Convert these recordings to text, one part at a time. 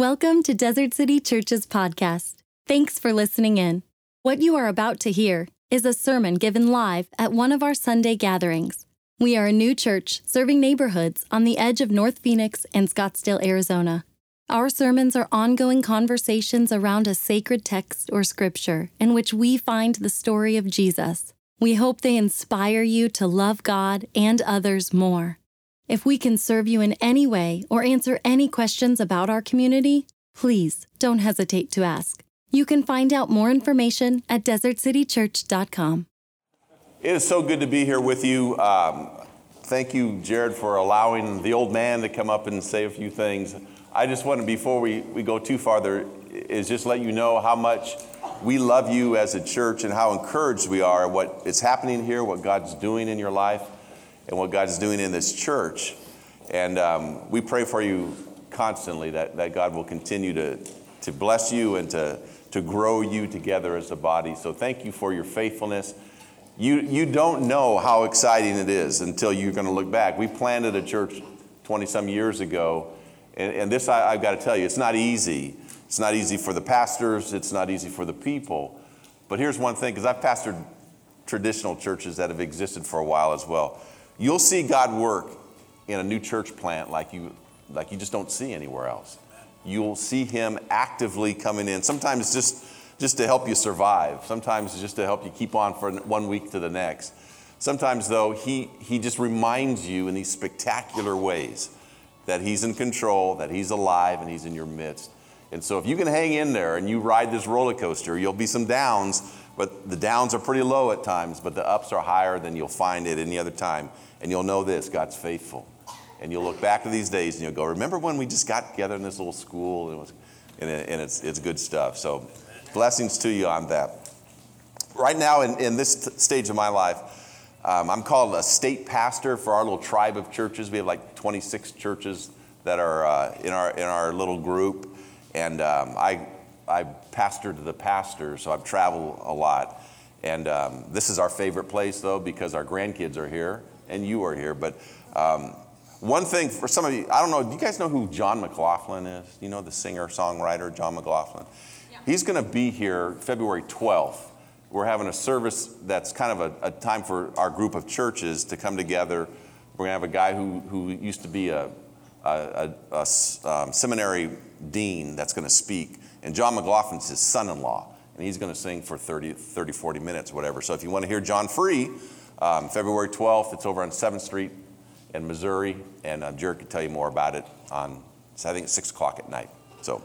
Welcome to Desert City Church's podcast. Thanks for listening in. What you are about to hear is a sermon given live at one of our Sunday gatherings. We are a new church serving neighborhoods on the edge of North Phoenix and Scottsdale, Arizona. Our sermons are ongoing conversations around a sacred text or scripture in which we find the story of Jesus. We hope they inspire you to love God and others more. If we can serve you in any way or answer any questions about our community, please don't hesitate to ask. You can find out more information at desertcitychurch.com. It is so good to be here with you. Um, thank you, Jared, for allowing the old man to come up and say a few things. I just want to, before we, we go too farther, is just let you know how much we love you as a church and how encouraged we are at what is happening here, what God's doing in your life and what God is doing in this church. And um, we pray for you constantly that, that God will continue to, to bless you and to, to grow you together as a body. So thank you for your faithfulness. You, you don't know how exciting it is until you're going to look back. We planted a church 20 some years ago, and, and this I, I've got to tell you, it's not easy. It's not easy for the pastors, it's not easy for the people. But here's one thing because I've pastored traditional churches that have existed for a while as well. You'll see God work in a new church plant like you, like you just don't see anywhere else. You'll see Him actively coming in. Sometimes just, just to help you survive. Sometimes just to help you keep on from one week to the next. Sometimes, though, he, he just reminds you in these spectacular ways that He's in control, that He's alive, and He's in your midst. And so, if you can hang in there and you ride this roller coaster, you'll be some downs, but the downs are pretty low at times, but the ups are higher than you'll find it any other time. And you'll know this God's faithful. And you'll look back to these days and you'll go, Remember when we just got together in this little school? And, it was, and, it, and it's, it's good stuff. So, blessings to you on that. Right now, in, in this t- stage of my life, um, I'm called a state pastor for our little tribe of churches. We have like 26 churches that are uh, in, our, in our little group. And um, I, I pastor to the pastors, so I've traveled a lot. And um, this is our favorite place, though, because our grandkids are here and you are here. But um, one thing for some of you, I don't know, do you guys know who John McLaughlin is? You know the singer songwriter, John McLaughlin? Yeah. He's going to be here February 12th. We're having a service that's kind of a, a time for our group of churches to come together. We're going to have a guy who, who used to be a, a, a um, seminary dean that's going to speak. And John McLaughlin's his son in law. And he's going to sing for 30, 30, 40 minutes, whatever. So if you want to hear John Free, um, February 12th, it's over on 7th Street in Missouri, and uh, Jared can tell you more about it on, I think, 6 o'clock at night. So,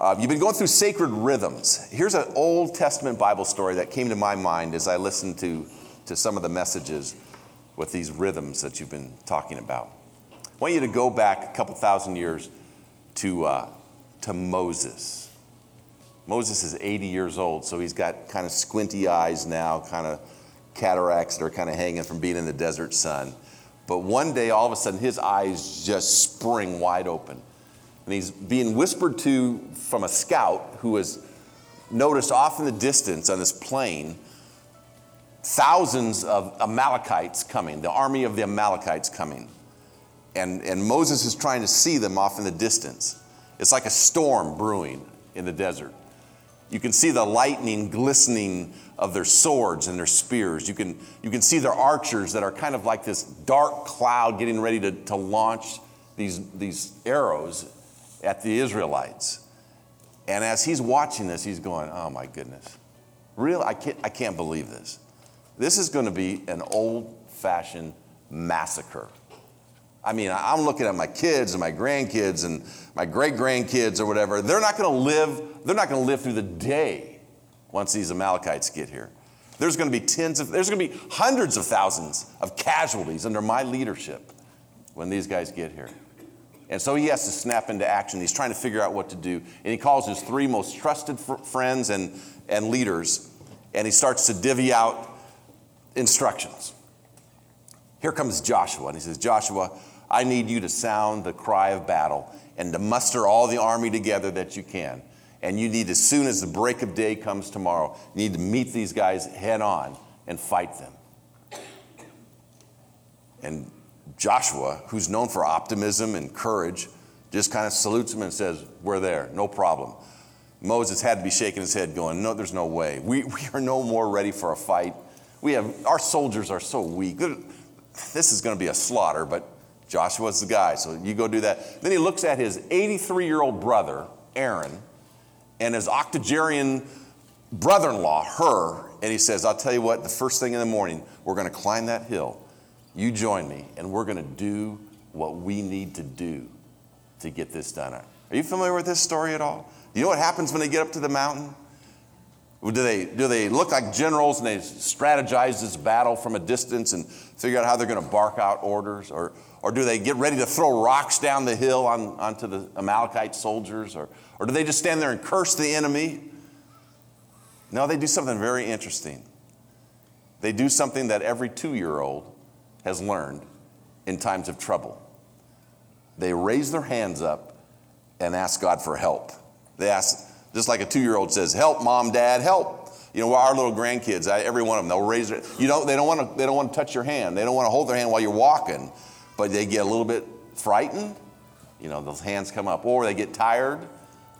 uh, you've been going through sacred rhythms. Here's an Old Testament Bible story that came to my mind as I listened to, to some of the messages with these rhythms that you've been talking about. I want you to go back a couple thousand years to, uh, to Moses. Moses is 80 years old, so he's got kind of squinty eyes now, kind of cataracts that are kind of hanging from being in the desert sun. But one day, all of a sudden, his eyes just spring wide open. And he's being whispered to from a scout who has noticed off in the distance on this plain thousands of Amalekites coming, the army of the Amalekites coming. And, and Moses is trying to see them off in the distance. It's like a storm brewing in the desert. You can see the lightning glistening of their swords and their spears. You can, you can see their archers that are kind of like this dark cloud getting ready to, to launch these, these arrows at the Israelites. And as he's watching this, he's going, Oh my goodness. Really? I can't, I can't believe this. This is going to be an old fashioned massacre. I mean, I'm looking at my kids and my grandkids and my great grandkids or whatever. They're not going to live, they're not going to live through the day once these Amalekites get here. There's going to be tens of, there's going to be hundreds of thousands of casualties under my leadership when these guys get here. And so he has to snap into action. He's trying to figure out what to do. And he calls his three most trusted fr- friends and, and leaders, and he starts to divvy out instructions. Here comes Joshua, and he says, Joshua, I need you to sound the cry of battle and to muster all the army together that you can. And you need, as soon as the break of day comes tomorrow, you need to meet these guys head on and fight them. And Joshua, who's known for optimism and courage, just kind of salutes him and says, We're there, no problem. Moses had to be shaking his head, going, No, there's no way. We, we are no more ready for a fight. We have, our soldiers are so weak. This is going to be a slaughter, but Joshua's the guy, so you go do that. Then he looks at his 83 year old brother, Aaron, and his octogenarian brother in law, Hur, and he says, I'll tell you what, the first thing in the morning, we're going to climb that hill. You join me, and we're going to do what we need to do to get this done. Are you familiar with this story at all? Do you know what happens when they get up to the mountain? Do they, do they look like generals and they strategize this battle from a distance and figure out how they're going to bark out orders? Or, or do they get ready to throw rocks down the hill on, onto the Amalekite soldiers? Or, or do they just stand there and curse the enemy? No, they do something very interesting. They do something that every two year old has learned in times of trouble. They raise their hands up and ask God for help. They ask, just like a two year old says, Help, mom, dad, help. You know, our little grandkids, I, every one of them, they'll raise it. You know, they don't want to. They don't want to touch your hand. They don't want to hold their hand while you're walking, but they get a little bit frightened. You know, those hands come up, or they get tired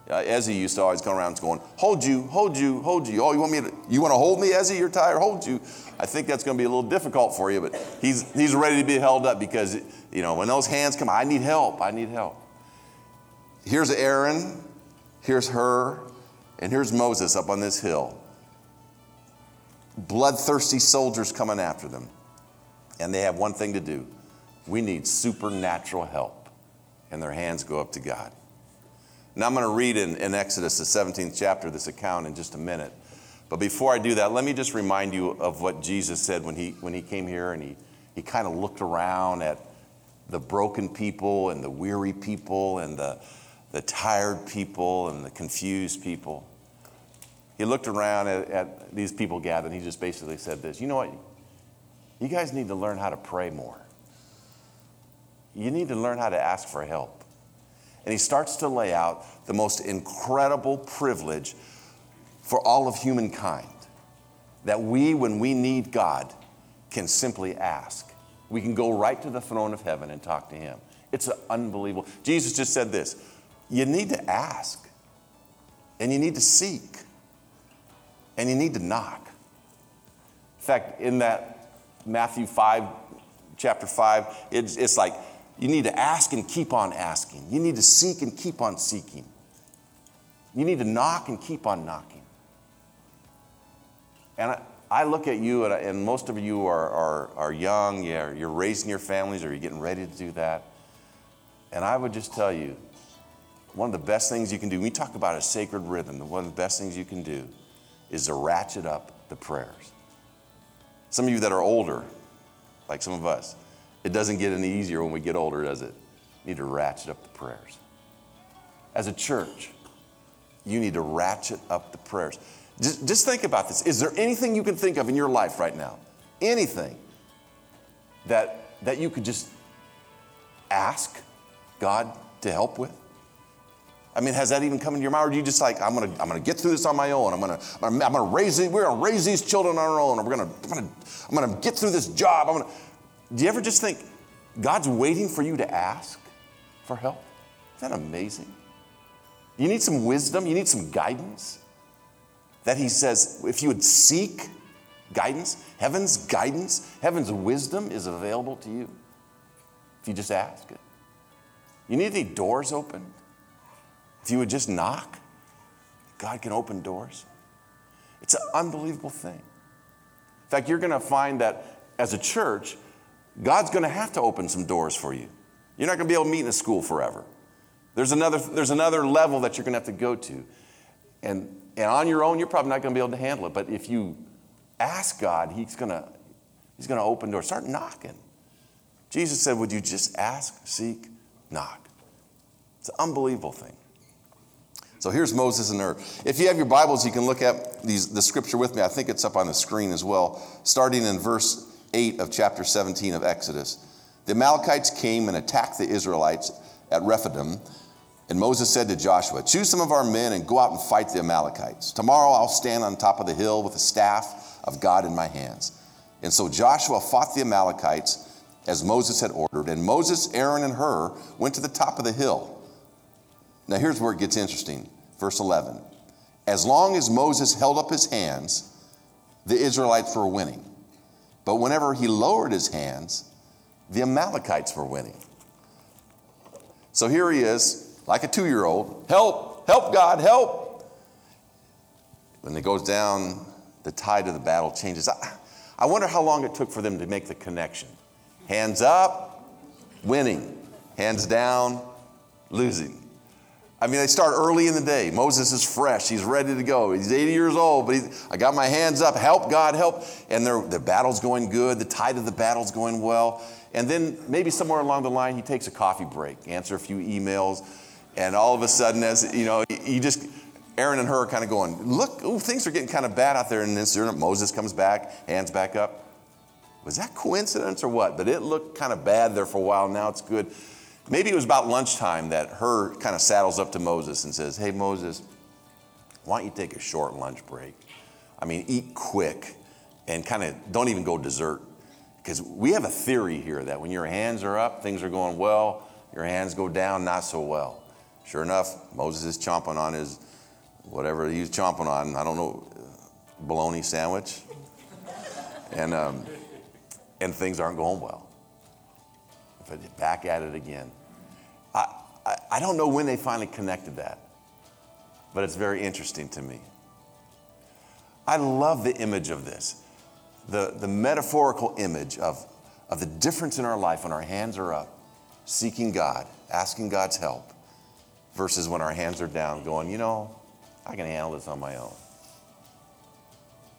uh, Ezzy used to always come around going, hold you, hold you, hold you. Oh, you want me to, you want to hold me, Ezzy? You're tired, hold you. I think that's going to be a little difficult for you, but he's, he's ready to be held up because, you know, when those hands come, I need help, I need help. Here's Aaron, here's Hur, and here's Moses up on this hill. Bloodthirsty soldiers coming after them. And they have one thing to do we need supernatural help. And their hands go up to God. Now I'm going to read in, in Exodus, the 17th chapter, this account in just a minute. But before I do that, let me just remind you of what Jesus said when he, when he came here and he, he kind of looked around at the broken people and the weary people and the, the tired people and the confused people. He looked around at, at these people gathered and he just basically said this You know what? You guys need to learn how to pray more. You need to learn how to ask for help. And he starts to lay out the most incredible privilege for all of humankind that we, when we need God, can simply ask. We can go right to the throne of heaven and talk to him. It's unbelievable. Jesus just said this you need to ask, and you need to seek, and you need to knock. In fact, in that Matthew 5, chapter 5, it's, it's like you need to ask and keep on asking. You need to seek and keep on seeking. You need to knock and keep on knocking. And I, I look at you, and, and, most of you are, are, are young, you're, you're raising your families, or you're getting ready to do that. And I would just tell you, one of the best things you can do, we talk about a sacred rhythm, one of the best things you can do is to ratchet up the prayers. Some of you that are older, like some of us, it doesn't get any easier when we get older, does it? You need to ratchet up the prayers. As a church, you need to ratchet up the prayers. Just, just think about this. Is there anything you can think of in your life right now? Anything that, that you could just ask God to help with? I mean, has that even come into your mind? Or are you just like, I'm gonna, I'm gonna get through this on my own. I'm gonna, I'm gonna raise these, we're gonna raise these children on our own. we're gonna, I'm gonna, I'm gonna get through this job. I'm gonna, do you ever just think God's waiting for you to ask for help? Isn't that amazing? You need some wisdom, you need some guidance. That He says, if you would seek guidance, heaven's guidance, heaven's wisdom is available to you if you just ask it. You need the doors open. If you would just knock, God can open doors. It's an unbelievable thing. In fact, you're going to find that as a church, God's going to have to open some doors for you. You're not going to be able to meet in a school forever. There's another, there's another level that you're going to have to go to. And, and on your own, you're probably not going to be able to handle it. But if you ask God, He's going to, he's going to open doors. Start knocking. Jesus said, Would you just ask, seek, knock? It's an unbelievable thing. So here's Moses and Hur. If you have your Bibles, you can look at these, the scripture with me. I think it's up on the screen as well, starting in verse 8 of chapter 17 of Exodus. The Amalekites came and attacked the Israelites at Rephidim. And Moses said to Joshua, Choose some of our men and go out and fight the Amalekites. Tomorrow I'll stand on top of the hill with the staff of God in my hands. And so Joshua fought the Amalekites as Moses had ordered. And Moses, Aaron, and Hur went to the top of the hill. Now, here's where it gets interesting. Verse 11. As long as Moses held up his hands, the Israelites were winning. But whenever he lowered his hands, the Amalekites were winning. So here he is, like a two year old help, help, God, help. When it goes down, the tide of the battle changes. I, I wonder how long it took for them to make the connection. Hands up, winning. Hands down, losing. I mean, they start early in the day. Moses is fresh. He's ready to go. He's 80 years old, but I got my hands up. Help, God, help. And the battle's going good. The tide of the battle's going well. And then maybe somewhere along the line, he takes a coffee break, answer a few emails, and all of a sudden, as you know, he just Aaron and Hur are kind of going, look, ooh, things are getting kind of bad out there. And then Moses comes back, hands back up. Was that coincidence or what? But it looked kind of bad there for a while. Now it's good. Maybe it was about lunchtime that Hur kind of saddles up to Moses and says, Hey, Moses, why don't you take a short lunch break? I mean, eat quick and kind of don't even go dessert. Because we have a theory here that when your hands are up, things are going well, your hands go down, not so well. Sure enough, Moses is chomping on his whatever he's chomping on, I don't know, bologna sandwich. And, um, and things aren't going well. But back at it again. I, I, don't know when they finally connected that, but it's very interesting to me. I love the image of this, the, the metaphorical image of, of the difference in our life when our hands are up, seeking God, asking God's help, versus when our hands are down, going, you know, I can handle this on my own.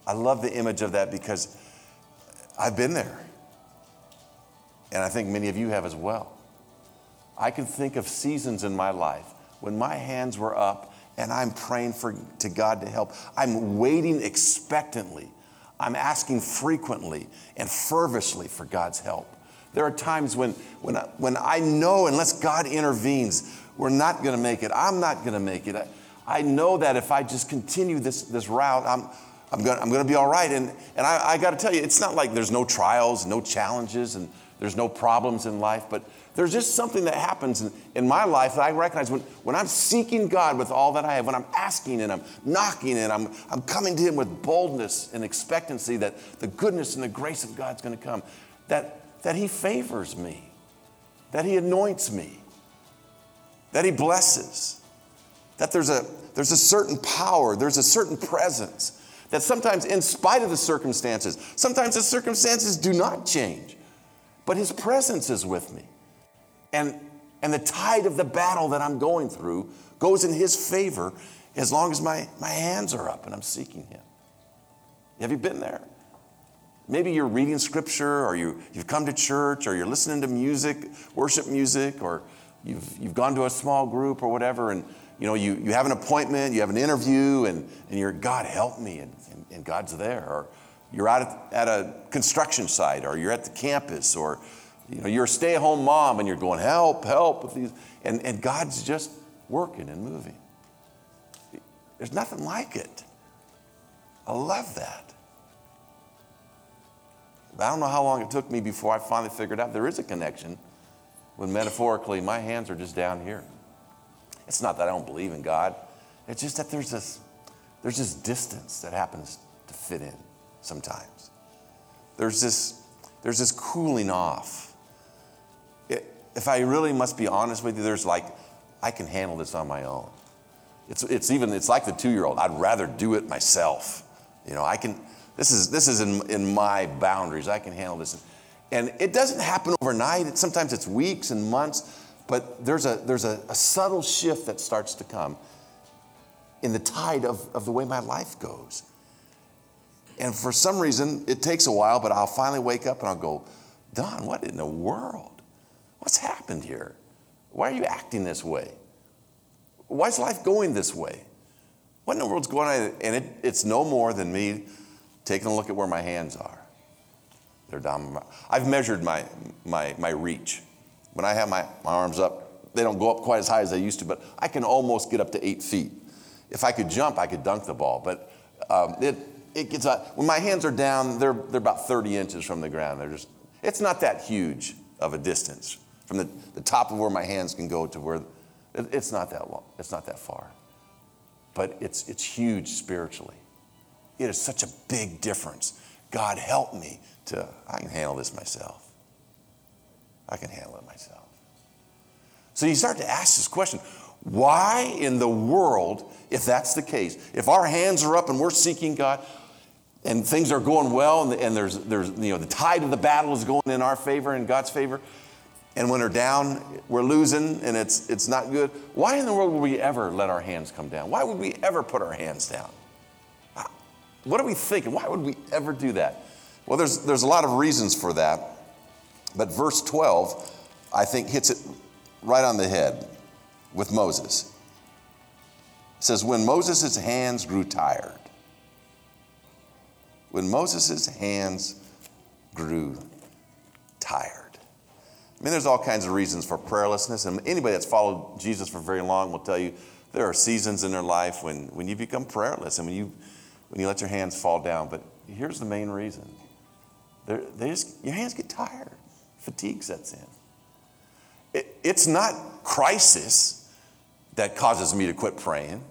I love the image of that because I've been there. And I think many of you have as well. I can think of seasons in my life when my hands were up and I'm praying for, to God to help. I'm waiting expectantly. I'm asking frequently and fervently for God's help. There are times when, when, I, when I know unless God intervenes, we're not going to make it. I'm not going to make it. I, I, know that if I just continue this, this route, I'm, I'm going I'm to be all right. And, and I, I got to tell you, it's not like there's no trials, no challenges, and there's no problems in life, but there's just something that happens in, in my life that I recognize when, when I'm seeking God with all that I have, when I'm asking and I'm knocking and I'm, I'm coming to Him with boldness and expectancy that the goodness and the grace of God's going to come, that, that He favors me, that He anoints me, that He blesses, that there's a, there's a certain power, there's a certain presence. That sometimes, in spite of the circumstances, sometimes the circumstances do not change but his presence is with me. And, and the tide of the battle that I'm going through goes in his favor as long as my, my hands are up and I'm seeking him. Have you been there? Maybe you're reading scripture or you, you've come to church or you're listening to music, worship music, or you've, you've gone to a small group or whatever, and you know, you, you have an appointment, you have an interview, and, and you're, God, help me, and, and, and God's there. Or, you're out at a construction site or you're at the campus or you know, you're a stay-at-home mom and you're going, help, help with these. And, and God's just working and moving. There's nothing like it. I love that. But I don't know how long it took me before I finally figured out there is a connection when metaphorically my hands are just down here. It's not that I don't believe in God. It's just that there's this, there's this distance that happens to fit in sometimes. There's this, there's this cooling off. It, if I really must be honest with you, there's like, I can handle this on my own. It's, it's even, it's like the two-year-old. I'd rather do it myself. You know, I can, this is, this is in, in my boundaries. I can handle this. And it doesn't happen overnight. It, sometimes it's weeks and months, but there's a, there's a, a subtle shift that starts to come in the tide of, of the way my life goes. And for some reason, it takes a while, but I'll finally wake up and I'll go, Don, what in the world? What's happened here? Why are you acting this way? Why is life going this way? What in the world's going on? And it, it's no more than me taking a look at where my hands are. They're down. I've measured my, my, my reach. When I have my, my arms up, they don't go up quite as high as they used to, but I can almost get up to eight feet. If I could jump, I could dunk the ball. But um, it, it gets, when my hands are down, they're, they're about 30 inches from the ground. They're just, it's not that huge of a distance from the, the top of where my hands can go to where, It's not that long, it's not that far. But it's, it's huge spiritually. It is such a big difference. God, help me to, I can handle this myself. I can handle it myself. So you start to ask this question why in the world, if that's the case, if our hands are up and we're seeking God and things are going well and, and there's, there's, you know, the tide of the battle is going in our favor, in God's favor, and when we're down, we're losing and it's, it's not good, why in the world would we ever let our hands come down? Why would we ever put our hands down? Ah, what are we thinking? Why would we ever do that? Well, there's, there's a lot of reasons for that, but verse 12, I think, hits it right on the head with Moses. It says, When Moses' hands grew tired, when Moses' hands grew tired. I mean, there's all kinds of reasons for prayerlessness, and anybody that's followed Jesus for very long will tell you there are seasons in their life when, when you become prayerless and when you, when you let your hands fall down. But here's the main reason they just, your hands get tired, fatigue sets in. It, it's not crisis that causes me to quit praying,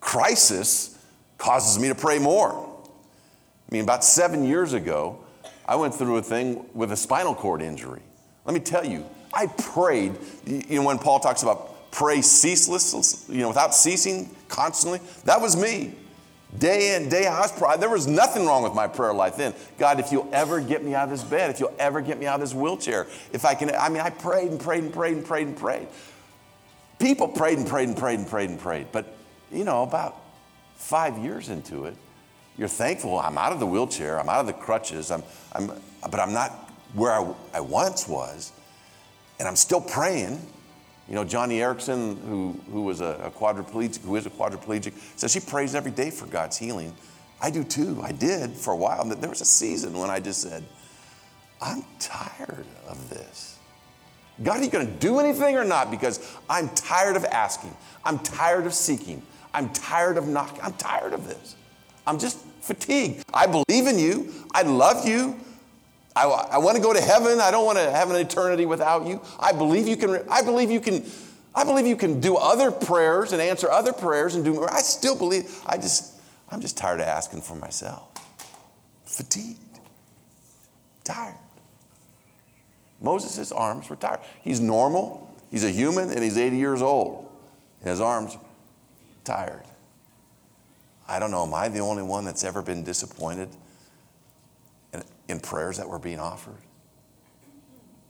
crisis causes me to pray more. I mean, about seven years ago, I went through a thing with a spinal cord injury. Let me tell you, I prayed, you know, when Paul talks about pray ceaseless, you know, without ceasing, constantly, that was me. Day in, day out, I was praying. There was nothing wrong with my prayer life then. God, if you'll ever get me out of this bed, if you'll ever get me out of this wheelchair, if I can, I mean, I prayed and prayed and prayed and prayed and prayed. People prayed and prayed and prayed and prayed and prayed. But, you know, about five years into it, you're thankful I'm out of the wheelchair, I'm out of the crutches, I'm, I'm, but I'm not where I, I once was, and I'm still praying. You know, Joni Eareckson, who, who was a, a quadriplegic, who is a quadriplegic, says she prays every day for God's healing. I do too. I did for a while. There was a season when I just said, I'm tired of this. God, are you going to do anything or not? Because I'm tired of asking. I'm tired of seeking. I'm tired of knocking. I'm tired of this. I'm just fatigued. I believe in you. I love you. I, I want to go to heaven. I don't want to have an eternity without you. I believe you can. I believe you can. I believe you can do other prayers and answer other prayers and do more. I still believe. I just. I'm just tired of asking for myself. Fatigued. Tired. Moses' arms were tired. He's normal. He's a human, and he's 80 years old. And his arms tired. I don't know. Am I the only one that's ever been disappointed in prayers that were being offered?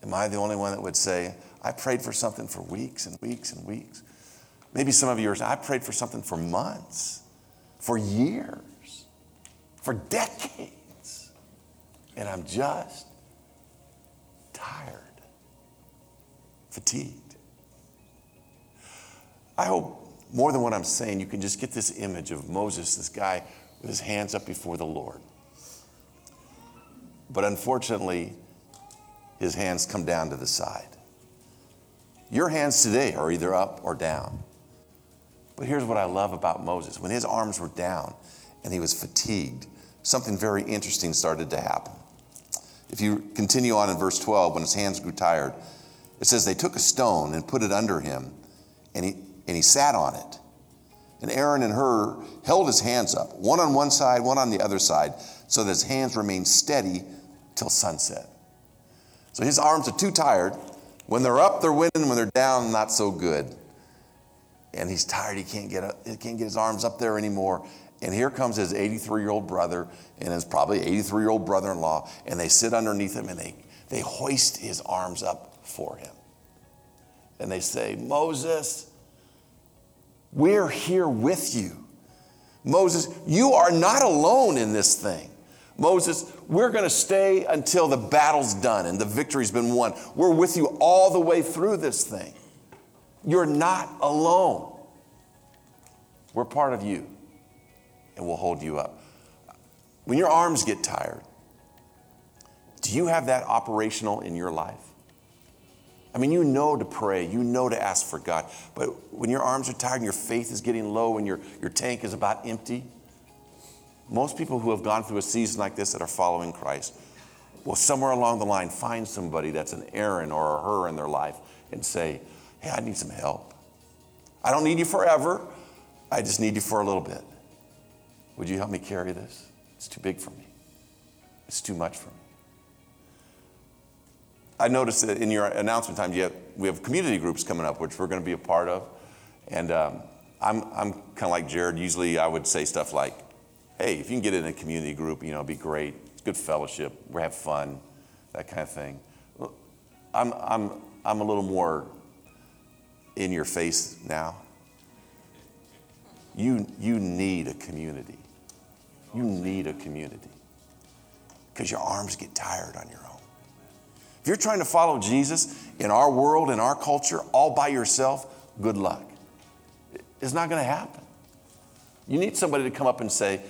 Am I the only one that would say, I prayed for something for weeks and weeks and weeks? Maybe some of you are saying, I prayed for something for months, for years, for decades, and I'm just tired, fatigued. I hope more than what I'm saying, you can just get this image of Moses, this guy with his hands up before the Lord. But unfortunately, his hands come down to the side. Your hands today are either up or down. But here's what I love about Moses when his arms were down and he was fatigued, something very interesting started to happen. If you continue on in verse 12, when his hands grew tired, it says they took a stone and put it under him, and he, and he sat on it. And Aaron and Hur held his hands up, one on one side, one on the other side, so that his hands remained steady till sunset. So his arms are too tired. When they're up, they're winning. When they're down, not so good. And he's tired. He can't get, up, he can't get his arms up there anymore. And here comes his 83 year old brother and his probably 83 year old brother in law. And they sit underneath him and they, they hoist his arms up for him. And they say, Moses, we're here with you. Moses, you are not alone in this thing. Moses, we're going to stay until the battle's done and the victory's been won. We're with you all the way through this thing. You're not alone. We're part of you, and we'll hold you up. When your arms get tired, do you have that operational in your life? I mean, you know to pray, you know to ask for God, but when your arms are tired and your faith is getting low and your, your tank is about empty, most people who have gone through a season like this that are following Christ will somewhere along the line find somebody that's an Aaron or a Hur in their life and say, Hey, I need some help. I don't need you forever. I just need you for a little bit. Would you help me carry this? It's too big for me. It's too much for me. I noticed that in your announcement time, you have, we have community groups coming up, which we're going to be a part of. And um, I'm, I'm kind of like Jared. Usually I would say stuff like, hey, if you can get in a community group, you know, it'd be great. It's good fellowship. We have fun, that kind of thing. I'm, I'm, I'm a little more in your face now. You, you need a community. You need a community because your arms get tired on your own. If you're trying to follow Jesus in our world, in our culture, all by yourself, good luck. It's not going to happen. You need somebody to come up and say,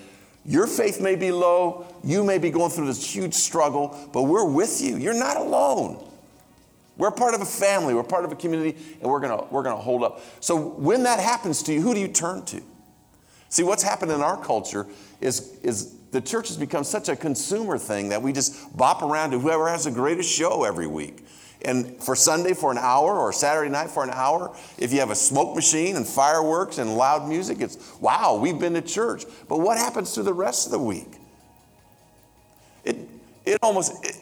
Your faith may be low, you may be going through this huge struggle, but we're with you. You're not alone. We're part of a family, we're part of a community, and we're gonna, we're gonna hold up. So when that happens to you, who do you turn to? See, what's happened in our culture is, is the church has become such a consumer thing that we just bop around to whoever has the greatest show every week. And for Sunday for an hour or Saturday night for an hour, if you have a smoke machine and fireworks and loud music, it's wow, we've been to church. But what happens to the rest of the week? It, it almost, it,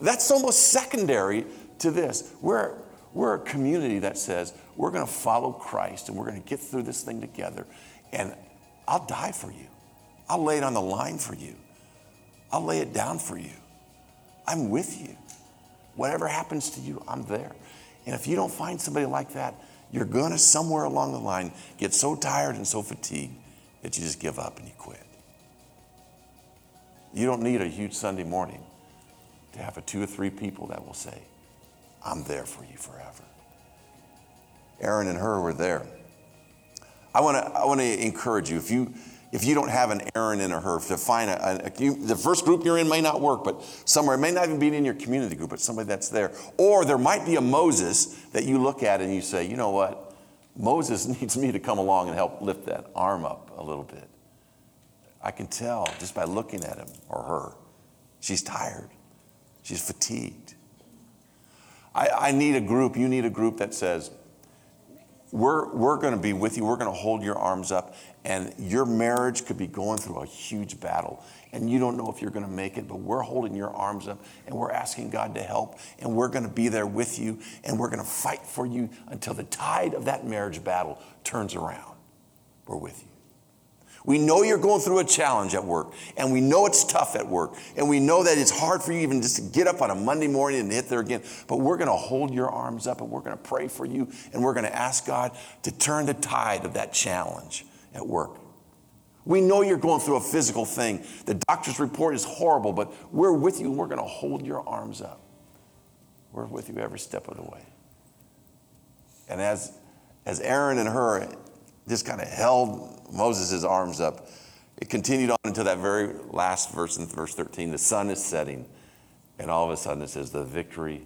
that's almost secondary to this. We're, we're a community that says we're going to follow Christ and we're going to get through this thing together. And I'll die for you. I'll lay it on the line for you. I'll lay it down for you. I'm with you. Whatever happens to you, I'm there. And if you don't find somebody like that, you're going to somewhere along the line get so tired and so fatigued that you just give up and you quit. You don't need a huge Sunday morning to have a two or three people that will say, I'm there for you forever. Aaron and Hur were there. I want to I want to encourage you if you if you don't have an Aaron and a Hur, to find a, a you, the first group you're in may not work, but somewhere, it may not even be in your community group, but somebody that's there. Or there might be a Moses that you look at and you say, you know what? Moses needs me to come along and help lift that arm up a little bit. I can tell just by looking at him or her. She's tired, she's fatigued. I, I need a group, you need a group that says, we're, we're going to be with you. We're going to hold your arms up. And your marriage could be going through a huge battle. And you don't know if you're going to make it, but we're holding your arms up and we're asking God to help. And we're going to be there with you. And we're going to fight for you until the tide of that marriage battle turns around. We're with you. We know you're going through a challenge at work, and we know it's tough at work, and we know that it's hard for you even just to get up on a Monday morning and hit there again. But we're going to hold your arms up, and we're going to pray for you, and we're going to ask God to turn the tide of that challenge at work. We know you're going through a physical thing. The doctor's report is horrible, but we're with you, and we're going to hold your arms up. We're with you every step of the way. And as, as Aaron and Hur just kind of held Moses' arms up. It continued on until that very last verse in verse 13. The sun is setting, and all of a sudden it says the victory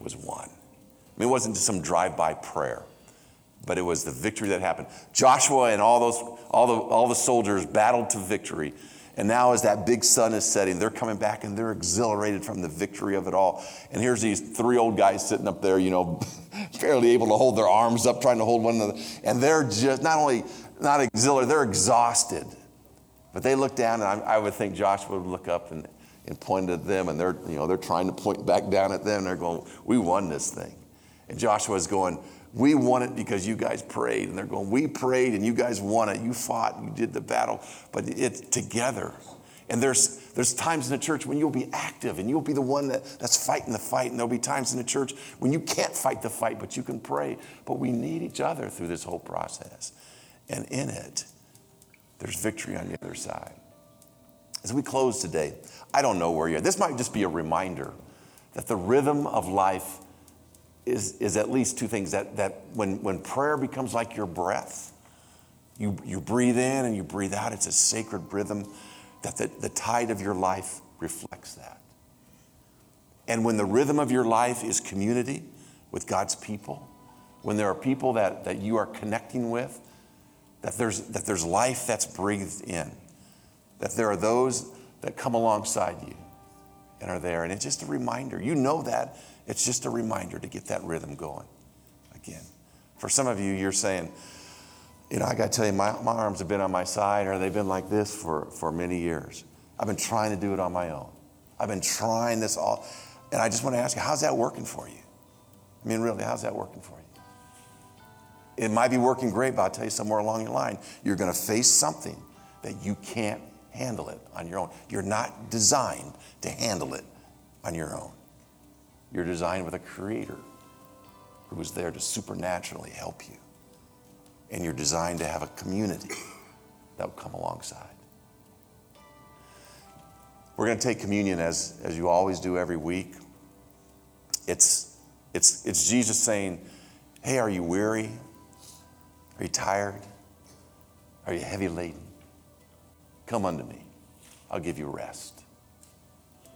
was won. I mean, it wasn't just some drive by prayer, but it was the victory that happened. Joshua and all, those, all, the, all the soldiers battled to victory. And now, as that big sun is setting, they're coming back and they're exhilarated from the victory of it all. And here's these three old guys sitting up there, you know, barely able to hold their arms up, trying to hold one another. And they're just not only not exhilarated, they're exhausted. But they look down, and I, I would think Joshua would look up and, and point at them, and they're, you know, they're trying to point back down at them. And They're going, We won this thing. And Joshua's going, We won it because you guys prayed. And they're going, We prayed, and you guys won it. You fought, you did the battle, but it's together. And there's, there's times in the church when you'll be active and you'll be the one that, that's fighting the fight. And there'll be times in the church when you can't fight the fight, but you can pray. But we need each other through this whole process. And in it, there's victory on the other side. As we close today, I don't know where you're. This might just be a reminder that the rhythm of life is, is at least two things that, that when, when prayer becomes like your breath, you, you breathe in and you breathe out, it's a sacred rhythm, that the, the tide of your life reflects that. And when the rhythm of your life is community with God's people, when there are people that, that you are connecting with, that there's, that there's life that's breathed in, that there are those that come alongside you and are there. And it's just a reminder. You know that. It's just a reminder to get that rhythm going again. For some of you, you're saying, you know, I got to tell you, my, my arms have been on my side or they've been like this for, for many years. I've been trying to do it on my own. I've been trying this all. And I just want to ask you, how's that working for you? I mean, really, how's that working for you? It might be working great, but I'll tell you somewhere along your line, you're going to face something that you can't handle it on your own. You're not designed to handle it on your own. You're designed with a creator who is there to supernaturally help you. And you're designed to have a community that will come alongside. We're going to take communion as, as you always do every week. It's, it's, it's Jesus saying, Hey, are you weary? Are you tired? Are you heavy laden? Come unto me. I'll give you rest.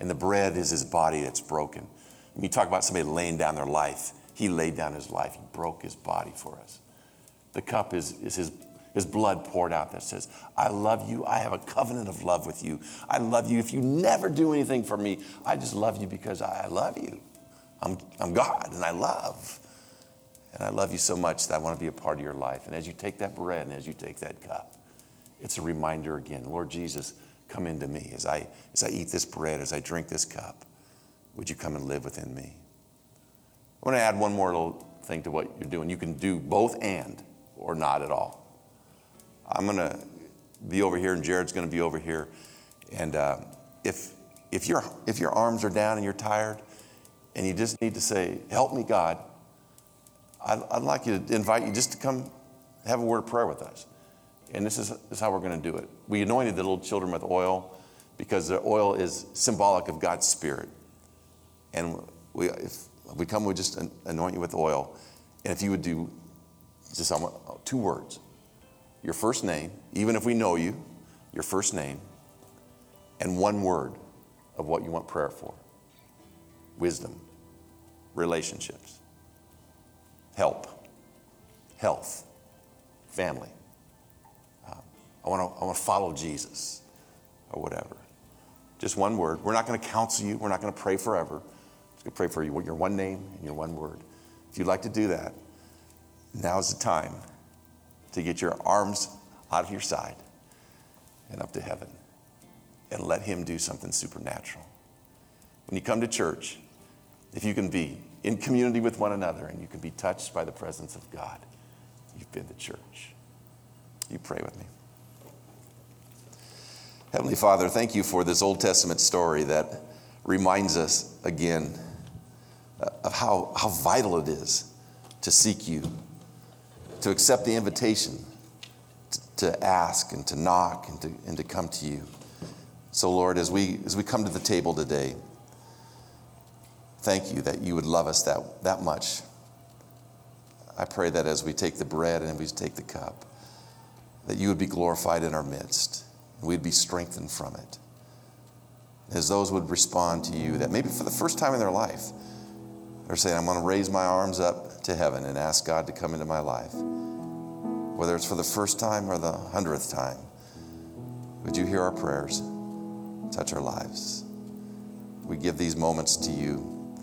And the bread is his body that's broken. When you talk about somebody laying down their life, he laid down his life. He broke his body for us. The cup is, is his, his blood poured out that says, I love you. I have a covenant of love with you. I love you. If you never do anything for me, I just love you because I love you. I'm, I'm God and I love. And I love you so much that I want to be a part of your life. And as you take that bread and as you take that cup, it's a reminder again Lord Jesus, come into me. As I, as I eat this bread, as I drink this cup, would you come and live within me? I want to add one more little thing to what you're doing. You can do both and or not at all. I'm going to be over here, and Jared's going to be over here. And uh, if, if, your, if your arms are down and you're tired, and you just need to say, Help me, God, I'd, I'd like you to invite you just to come have a word of prayer with us. And this is, this is how we're going to do it. We anointed the little children with oil because the oil is symbolic of God's Spirit. And we, if we come, we just anoint you with oil. And if you would do just two words your first name, even if we know you, your first name, and one word of what you want prayer for wisdom, relationships, help, health, family. Uh, I want to I wanna follow Jesus or whatever. Just one word. We're not going to counsel you, we're not going to pray forever. To pray for you, your one name and your one word. If you'd like to do that, now's the time to get your arms out of your side and up to heaven and let Him do something supernatural. When you come to church, if you can be in community with one another and you can be touched by the presence of God, you've been to church. You pray with me. Heavenly Father, thank you for this Old Testament story that reminds us again of how, how vital it is to seek you, to accept the invitation, to, to ask and to knock and to, and to come to you. So, Lord, as we, as we come to the table today, thank you that you would love us that, that much. I pray that as we take the bread and we take the cup, that you would be glorified in our midst. and We'd be strengthened from it. As those would respond to you, that maybe for the first time in their life, they're saying, I'm going to raise my arms up to heaven and ask God to come into my life. Whether it's for the first time or the hundredth time, would you hear our prayers? Touch our lives. We give these moments to you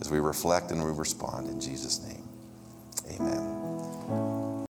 as we reflect and we respond in Jesus' name. Amen.